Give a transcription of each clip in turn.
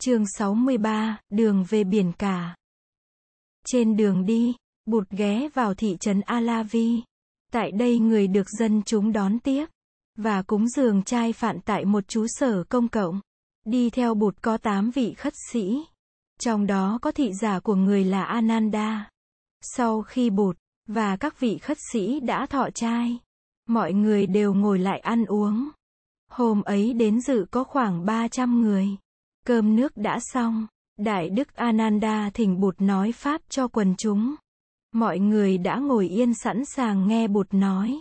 Chương 63, đường về biển cả. Trên đường đi, Bụt ghé vào thị trấn Alavi. Tại đây người được dân chúng đón tiếp và cúng dường trai phạn tại một chú sở công cộng. Đi theo Bụt có 8 vị khất sĩ. Trong đó có thị giả của người là Ananda. Sau khi Bụt và các vị khất sĩ đã thọ trai, mọi người đều ngồi lại ăn uống. Hôm ấy đến dự có khoảng 300 người. Cơm nước đã xong, Đại Đức Ananda thỉnh Bụt nói Pháp cho quần chúng. Mọi người đã ngồi yên sẵn sàng nghe Bụt nói.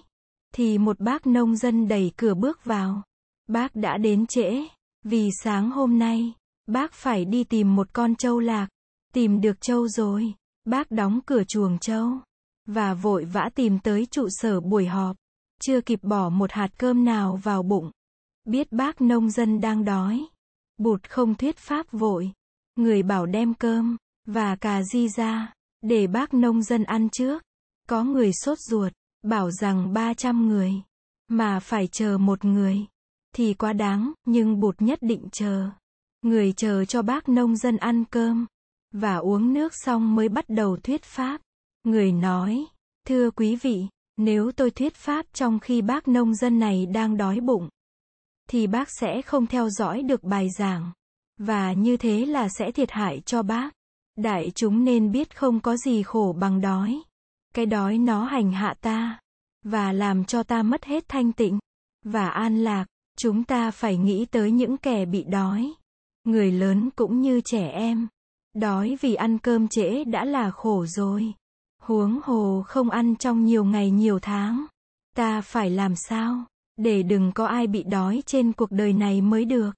Thì một bác nông dân đẩy cửa bước vào. Bác đã đến trễ, vì sáng hôm nay, bác phải đi tìm một con trâu lạc. Tìm được trâu rồi, bác đóng cửa chuồng trâu. Và vội vã tìm tới trụ sở buổi họp. Chưa kịp bỏ một hạt cơm nào vào bụng. Biết bác nông dân đang đói. Bụt không thuyết pháp vội. Người bảo đem cơm, và cà di ra, để bác nông dân ăn trước. Có người sốt ruột, bảo rằng 300 người, mà phải chờ một người, thì quá đáng, nhưng bụt nhất định chờ. Người chờ cho bác nông dân ăn cơm, và uống nước xong mới bắt đầu thuyết pháp. Người nói, thưa quý vị, nếu tôi thuyết pháp trong khi bác nông dân này đang đói bụng, thì bác sẽ không theo dõi được bài giảng. Và như thế là sẽ thiệt hại cho bác. Đại chúng nên biết không có gì khổ bằng đói. Cái đói nó hành hạ ta. Và làm cho ta mất hết thanh tịnh. Và an lạc. Chúng ta phải nghĩ tới những kẻ bị đói. Người lớn cũng như trẻ em. Đói vì ăn cơm trễ đã là khổ rồi. Huống hồ không ăn trong nhiều ngày nhiều tháng. Ta phải làm sao? Để đừng có ai bị đói trên cuộc đời này mới được.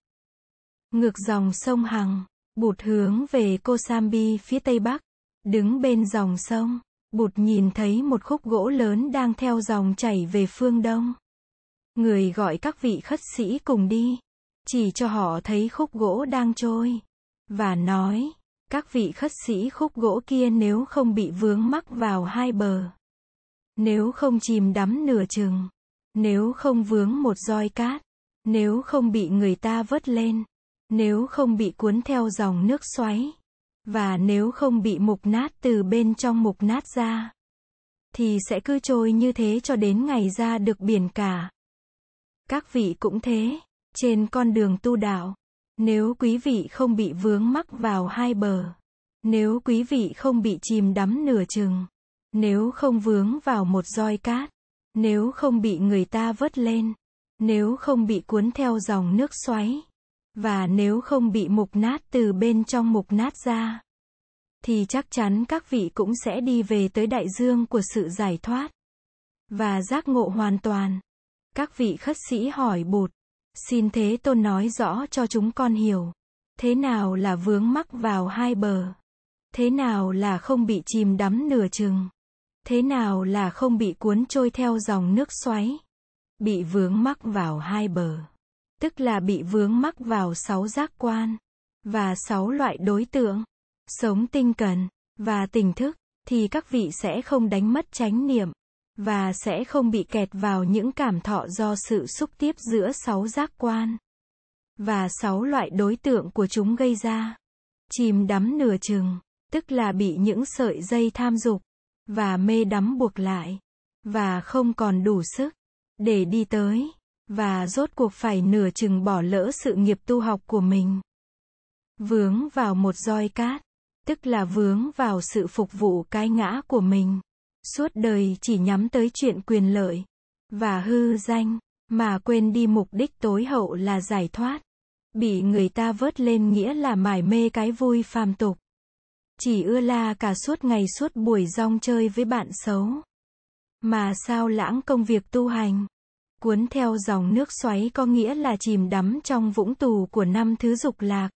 Ngược dòng sông Hằng, bụt hướng về Kosambi phía tây bắc. Đứng bên dòng sông, bụt nhìn thấy một khúc gỗ lớn đang theo dòng chảy về phương đông. Người gọi các vị khất sĩ cùng đi, chỉ cho họ thấy khúc gỗ đang trôi, và nói, các vị khất sĩ khúc gỗ kia nếu không bị vướng mắc vào hai bờ, nếu không chìm đắm nửa chừng, nếu không vướng một roi cát, nếu không bị người ta vớt lên, nếu không bị cuốn theo dòng nước xoáy, và nếu không bị mục nát từ bên trong mục nát ra, thì sẽ cứ trôi như thế cho đến ngày ra được biển cả. Các vị cũng thế, trên con đường tu đạo, nếu quý vị không bị vướng mắc vào hai bờ, nếu quý vị không bị chìm đắm nửa chừng, nếu không vướng vào một roi cát, nếu không bị người ta vớt lên, nếu không bị cuốn theo dòng nước xoáy, và nếu không bị mục nát từ bên trong mục nát ra, thì chắc chắn các vị cũng sẽ đi về tới đại dương của sự giải thoát và giác ngộ hoàn toàn. Các vị khất sĩ hỏi Bụt, xin Thế Tôn nói rõ cho chúng con hiểu, thế nào là vướng mắc vào hai bờ, thế nào là không bị chìm đắm nửa chừng, thế nào là không bị cuốn trôi theo dòng nước xoáy, bị vướng mắc vào hai bờ tức là bị vướng mắc vào sáu giác quan và sáu loại đối tượng, sống tinh cần và tỉnh thức, thì các vị sẽ không đánh mất chánh niệm và sẽ không bị kẹt vào những cảm thọ do sự xúc tiếp giữa sáu giác quan và sáu loại đối tượng của chúng gây ra. Chìm đắm nửa chừng, tức là bị những sợi dây tham dục và mê đắm buộc lại và không còn đủ sức để đi tới và rốt cuộc phải nửa chừng bỏ lỡ sự nghiệp tu học của mình. Vướng vào một roi cát, tức là vướng vào sự phục vụ cái ngã của mình. Suốt đời chỉ nhắm tới chuyện quyền lợi và hư danh, mà quên đi mục đích tối hậu là giải thoát. Bị người ta vớt lên nghĩa là mải mê cái vui phàm tục. Chỉ ưa la cả suốt ngày suốt buổi rong chơi với bạn xấu. Mà sao lãng công việc tu hành? Cuốn theo dòng nước xoáy có nghĩa là chìm đắm trong vũng tù của năm thứ dục lạc.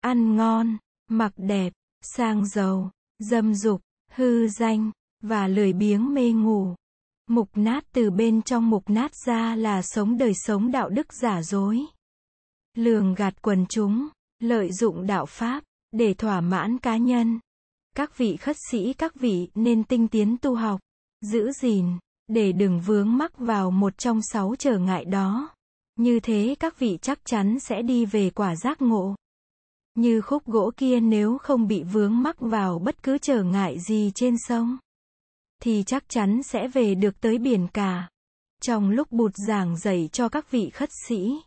Ăn ngon, mặc đẹp, sang giàu, dâm dục, hư danh, và lười biếng mê ngủ. Mục nát từ bên trong mục nát ra là sống đời sống đạo đức giả dối. Lường gạt quần chúng, lợi dụng đạo Pháp, để thỏa mãn cá nhân. Các vị khất sĩ các vị nên tinh tiến tu học, giữ gìn, để đừng vướng mắc vào một trong sáu trở ngại đó. Như thế các vị chắc chắn sẽ đi về quả giác ngộ. Như khúc gỗ kia nếu không bị vướng mắc vào bất cứ trở ngại gì trên sông, thì chắc chắn sẽ về được tới biển cả. Trong lúc bụt giảng dạy cho các vị khất sĩ,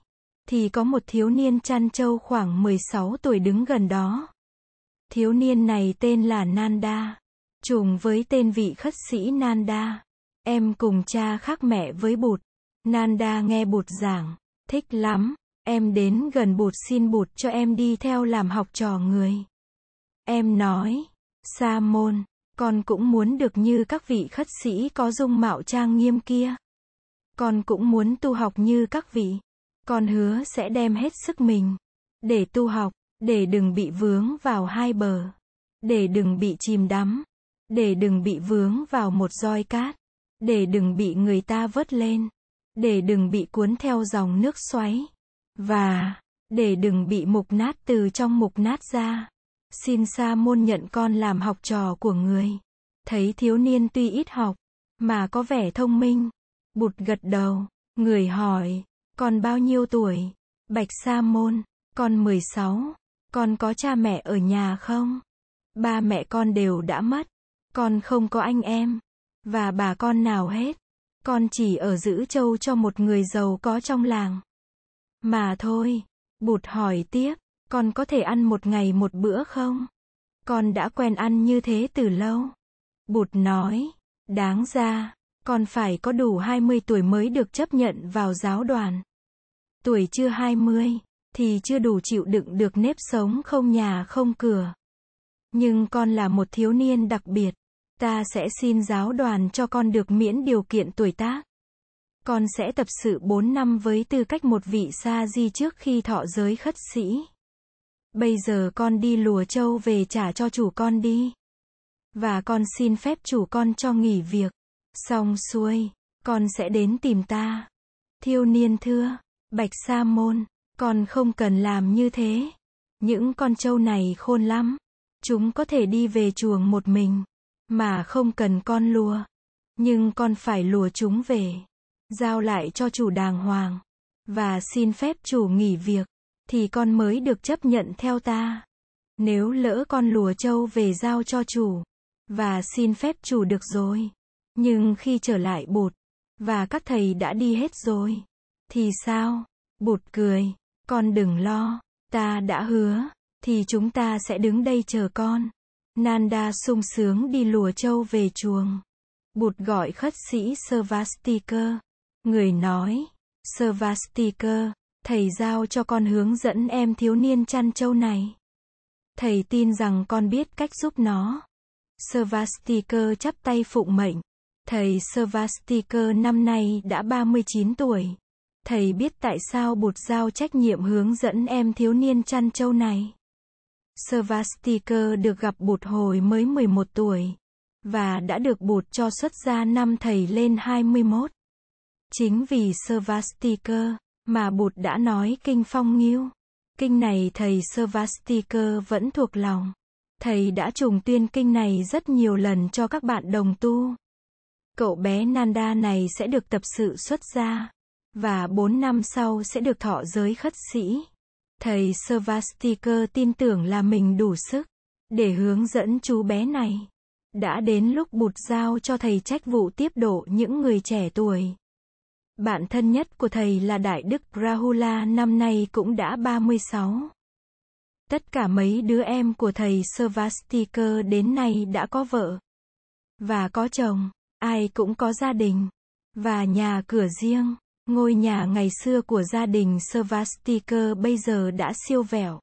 thì có một thiếu niên chăn trâu khoảng 16 tuổi đứng gần đó. Thiếu niên này tên là Nanda, trùng với tên vị khất sĩ Nanda. Em cùng cha khác mẹ với bụt. Nanda nghe bụt giảng, thích lắm, em đến gần bụt xin bụt cho em đi theo làm học trò người. Em nói, Sa môn, con cũng muốn được như các vị khất sĩ có dung mạo trang nghiêm kia. Con cũng muốn tu học như các vị. Con hứa sẽ đem hết sức mình để tu học, để đừng bị vướng vào hai bờ, để đừng bị chìm đắm, để đừng bị vướng vào một roi cát, để đừng bị người ta vớt lên, để đừng bị cuốn theo dòng nước xoáy, và để đừng bị mục nát từ trong mục nát ra. Xin Sa môn nhận con làm học trò của người. Thấy thiếu niên tuy ít học, mà có vẻ thông minh. Bụt gật đầu, người hỏi, con bao nhiêu tuổi? Bạch Sa môn, con 16. Con có cha mẹ ở nhà không? Ba mẹ con đều đã mất. Con không có anh em. Và bà con nào hết. Con chỉ ở giữ châu cho một người giàu có trong làng. Mà thôi. Bụt hỏi tiếp. Con có thể ăn một ngày một bữa không? Con đã quen ăn như thế từ lâu. Bụt nói. Đáng ra. Con phải có đủ 20 tuổi mới được chấp nhận vào giáo đoàn. Tuổi chưa 20 thì chưa đủ chịu đựng được nếp sống không nhà không cửa. Nhưng con là một thiếu niên đặc biệt, ta sẽ xin giáo đoàn cho con được miễn điều kiện tuổi tác. Con sẽ tập sự 4 năm với tư cách một vị sa di trước khi thọ giới khất sĩ. Bây giờ con đi lùa châu về trả cho chủ con đi. Và con xin phép chủ con cho nghỉ việc. Xong xuôi, con sẽ đến tìm ta. Thiêu niên thưa, Bạch Sa Môn, con không cần làm như thế. Những con trâu này khôn lắm. Chúng có thể đi về chuồng một mình, mà không cần con lùa. Nhưng con phải lùa chúng về, giao lại cho chủ đàng hoàng, và xin phép chủ nghỉ việc, thì con mới được chấp nhận theo ta. Nếu lỡ con lùa trâu về giao cho chủ, và xin phép chủ được rồi. Nhưng khi trở lại bột và các thầy đã đi hết rồi, thì sao? Bụt cười, con đừng lo, ta đã hứa, thì chúng ta sẽ đứng đây chờ con. Nanda sung sướng đi lùa châu về chuồng. Bụt gọi khất sĩ Svastika. Người nói, Svastika, thầy giao cho con hướng dẫn em thiếu niên chăn châu này. Thầy tin rằng con biết cách giúp nó. Svastika chắp tay phụng mệnh. Thầy Svastika năm nay đã 39 tuổi. Thầy biết tại sao bột giao trách nhiệm hướng dẫn em thiếu niên chăn châu này. Svastika được gặp bột hồi mới 11 tuổi. Và đã được bột cho xuất gia năm thầy lên 21. Chính vì Svastika, mà bột đã nói kinh phong nghiêu. Kinh này thầy Svastika vẫn thuộc lòng. Thầy đã trùng tuyên kinh này rất nhiều lần cho các bạn đồng tu. Cậu bé Nanda này sẽ được tập sự xuất gia và 4 năm sau sẽ được thọ giới khất sĩ. Thầy Svastika tin tưởng là mình đủ sức để hướng dẫn chú bé này. Đã đến lúc bụt giao cho thầy trách vụ tiếp độ những người trẻ tuổi. Bạn thân nhất của thầy là Đại Đức Rahula năm nay cũng đã 36. Tất cả mấy đứa em của thầy Svastika đến nay đã có vợ và có chồng, ai cũng có gia đình và nhà cửa riêng. Ngôi nhà ngày xưa của gia đình Svastika bây giờ đã siêu vẹo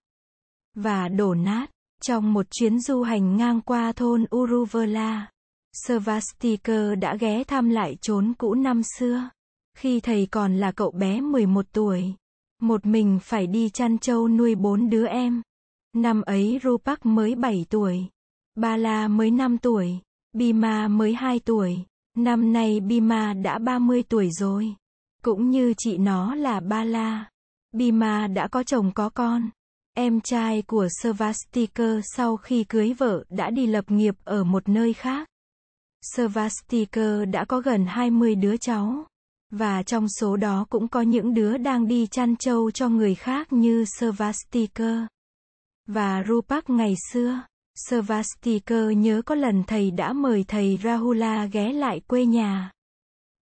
và đổ nát. Trong một chuyến du hành ngang qua thôn Uruvela, Svastika đã ghé thăm lại chốn cũ năm xưa. Khi thầy còn là cậu bé 11 tuổi, một mình phải đi chăn trâu nuôi bốn đứa em. Năm ấy Rupak mới 7 tuổi, Bala mới 5 tuổi, Bima mới 2 tuổi. Năm nay Bima đã 30 tuổi rồi. Cũng như chị nó là Ba La. Bima đã có chồng có con. Em trai của Svastika sau khi cưới vợ đã đi lập nghiệp ở một nơi khác. Svastika đã có gần 20 đứa cháu. Và trong số đó cũng có những đứa đang đi chăn trâu cho người khác như Svastika. Và Rupak ngày xưa, Svastikar nhớ có lần thầy đã mời thầy Rahula ghé lại quê nhà.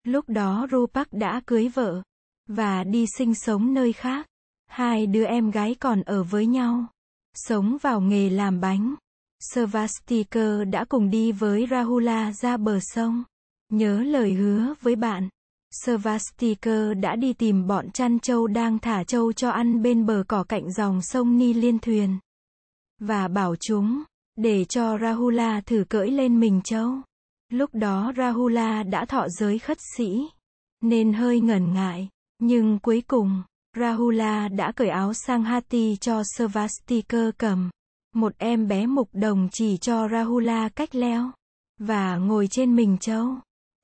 Lúc đó Rupak đã cưới vợ, và đi sinh sống nơi khác. Hai đứa em gái còn ở với nhau, sống vào nghề làm bánh. Svastikar đã cùng đi với Rahula ra bờ sông. Nhớ lời hứa với bạn. Svastikar đã đi tìm bọn chăn trâu đang thả trâu cho ăn bên bờ cỏ cạnh dòng sông Ni Liên thuyền. Và bảo chúng, để cho Rahula thử cưỡi lên mình trâu. Lúc đó Rahula đã thọ giới khất sĩ, nên hơi ngần ngại. Nhưng cuối cùng, Rahula đã cởi áo sang Hati cho Svastika cầm. Một em bé mục đồng chỉ cho Rahula cách leo. Và ngồi trên mình trâu.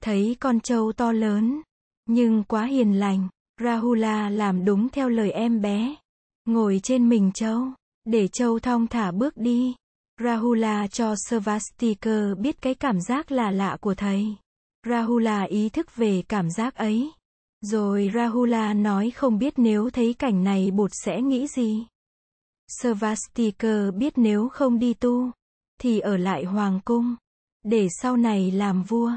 Thấy con trâu to lớn. Nhưng quá hiền lành. Rahula làm đúng theo lời em bé. Ngồi trên mình trâu. Để trâu thong thả bước đi. Rahula cho Svastikar biết cái cảm giác là lạ của thầy. Rahula ý thức về cảm giác ấy. Rồi Rahula nói không biết nếu thấy cảnh này bột sẽ nghĩ gì. Svastikar biết nếu không đi tu, thì ở lại hoàng cung, để sau này làm vua.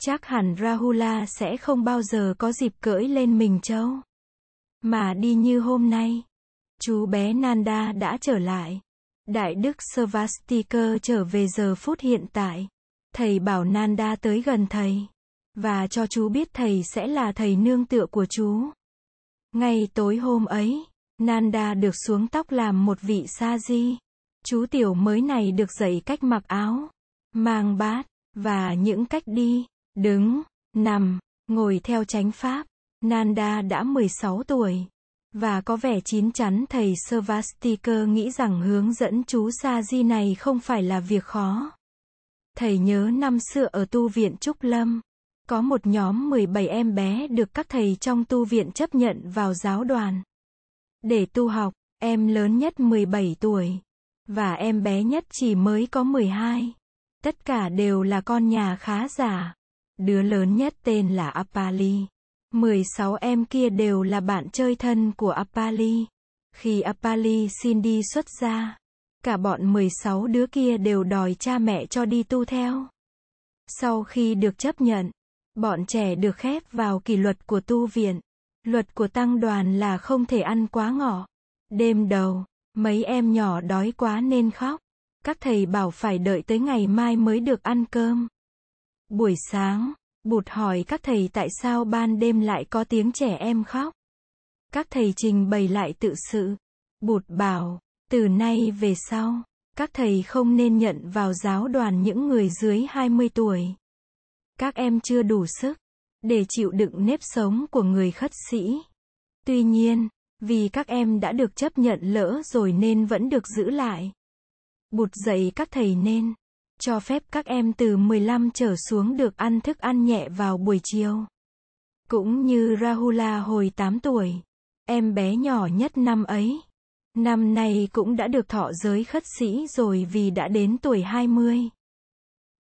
Chắc hẳn Rahula sẽ không bao giờ có dịp cưỡi lên mình châu. Mà đi như hôm nay. Chú bé Nanda đã trở lại. Đại đức Svastikar trở về giờ phút hiện tại. Thầy bảo Nanda tới gần thầy. Và cho chú biết thầy sẽ là thầy nương tựa của chú. Ngay tối hôm ấy, Nanda được xuống tóc làm một vị sa di. Chú tiểu mới này được dạy cách mặc áo, mang bát, và những cách đi, đứng, nằm, ngồi theo chánh pháp. Nanda đã 16 tuổi. Và có vẻ chín chắn thầy Svastikar nghĩ rằng hướng dẫn chú Sa Di này không phải là việc khó. Thầy nhớ năm xưa ở tu viện Trúc Lâm, có một nhóm 17 em bé được các thầy trong tu viện chấp nhận vào giáo đoàn. Để tu học, em lớn nhất 17 tuổi. Và em bé nhất chỉ mới có 12. Tất cả đều là con nhà khá giả. Đứa lớn nhất tên là Apali. 16 em kia đều là bạn chơi thân của Apali. Khi Apali xin đi xuất gia, cả bọn 16 đứa kia đều đòi cha mẹ cho đi tu theo. Sau khi được chấp nhận, bọn trẻ được khép vào kỷ luật của tu viện. Luật của tăng đoàn là không thể ăn quá ngọ. Đêm đầu, mấy em nhỏ đói quá nên khóc. Các thầy bảo phải đợi tới ngày mai mới được ăn cơm. Buổi sáng, Bụt hỏi các thầy tại sao ban đêm lại có tiếng trẻ em khóc. Các thầy trình bày lại tự sự. Bụt bảo, từ nay về sau, các thầy không nên nhận vào giáo đoàn những người dưới 20 tuổi. Các em chưa đủ sức để chịu đựng nếp sống của người khất sĩ. Tuy nhiên, vì các em đã được chấp nhận lỡ rồi nên vẫn được giữ lại. Bụt dạy các thầy nên cho phép các em từ 15 trở xuống được ăn thức ăn nhẹ vào buổi chiều. Cũng như Rahula hồi 8 tuổi, em bé nhỏ nhất năm ấy. Năm nay cũng đã được thọ giới khất sĩ rồi vì đã đến tuổi 20.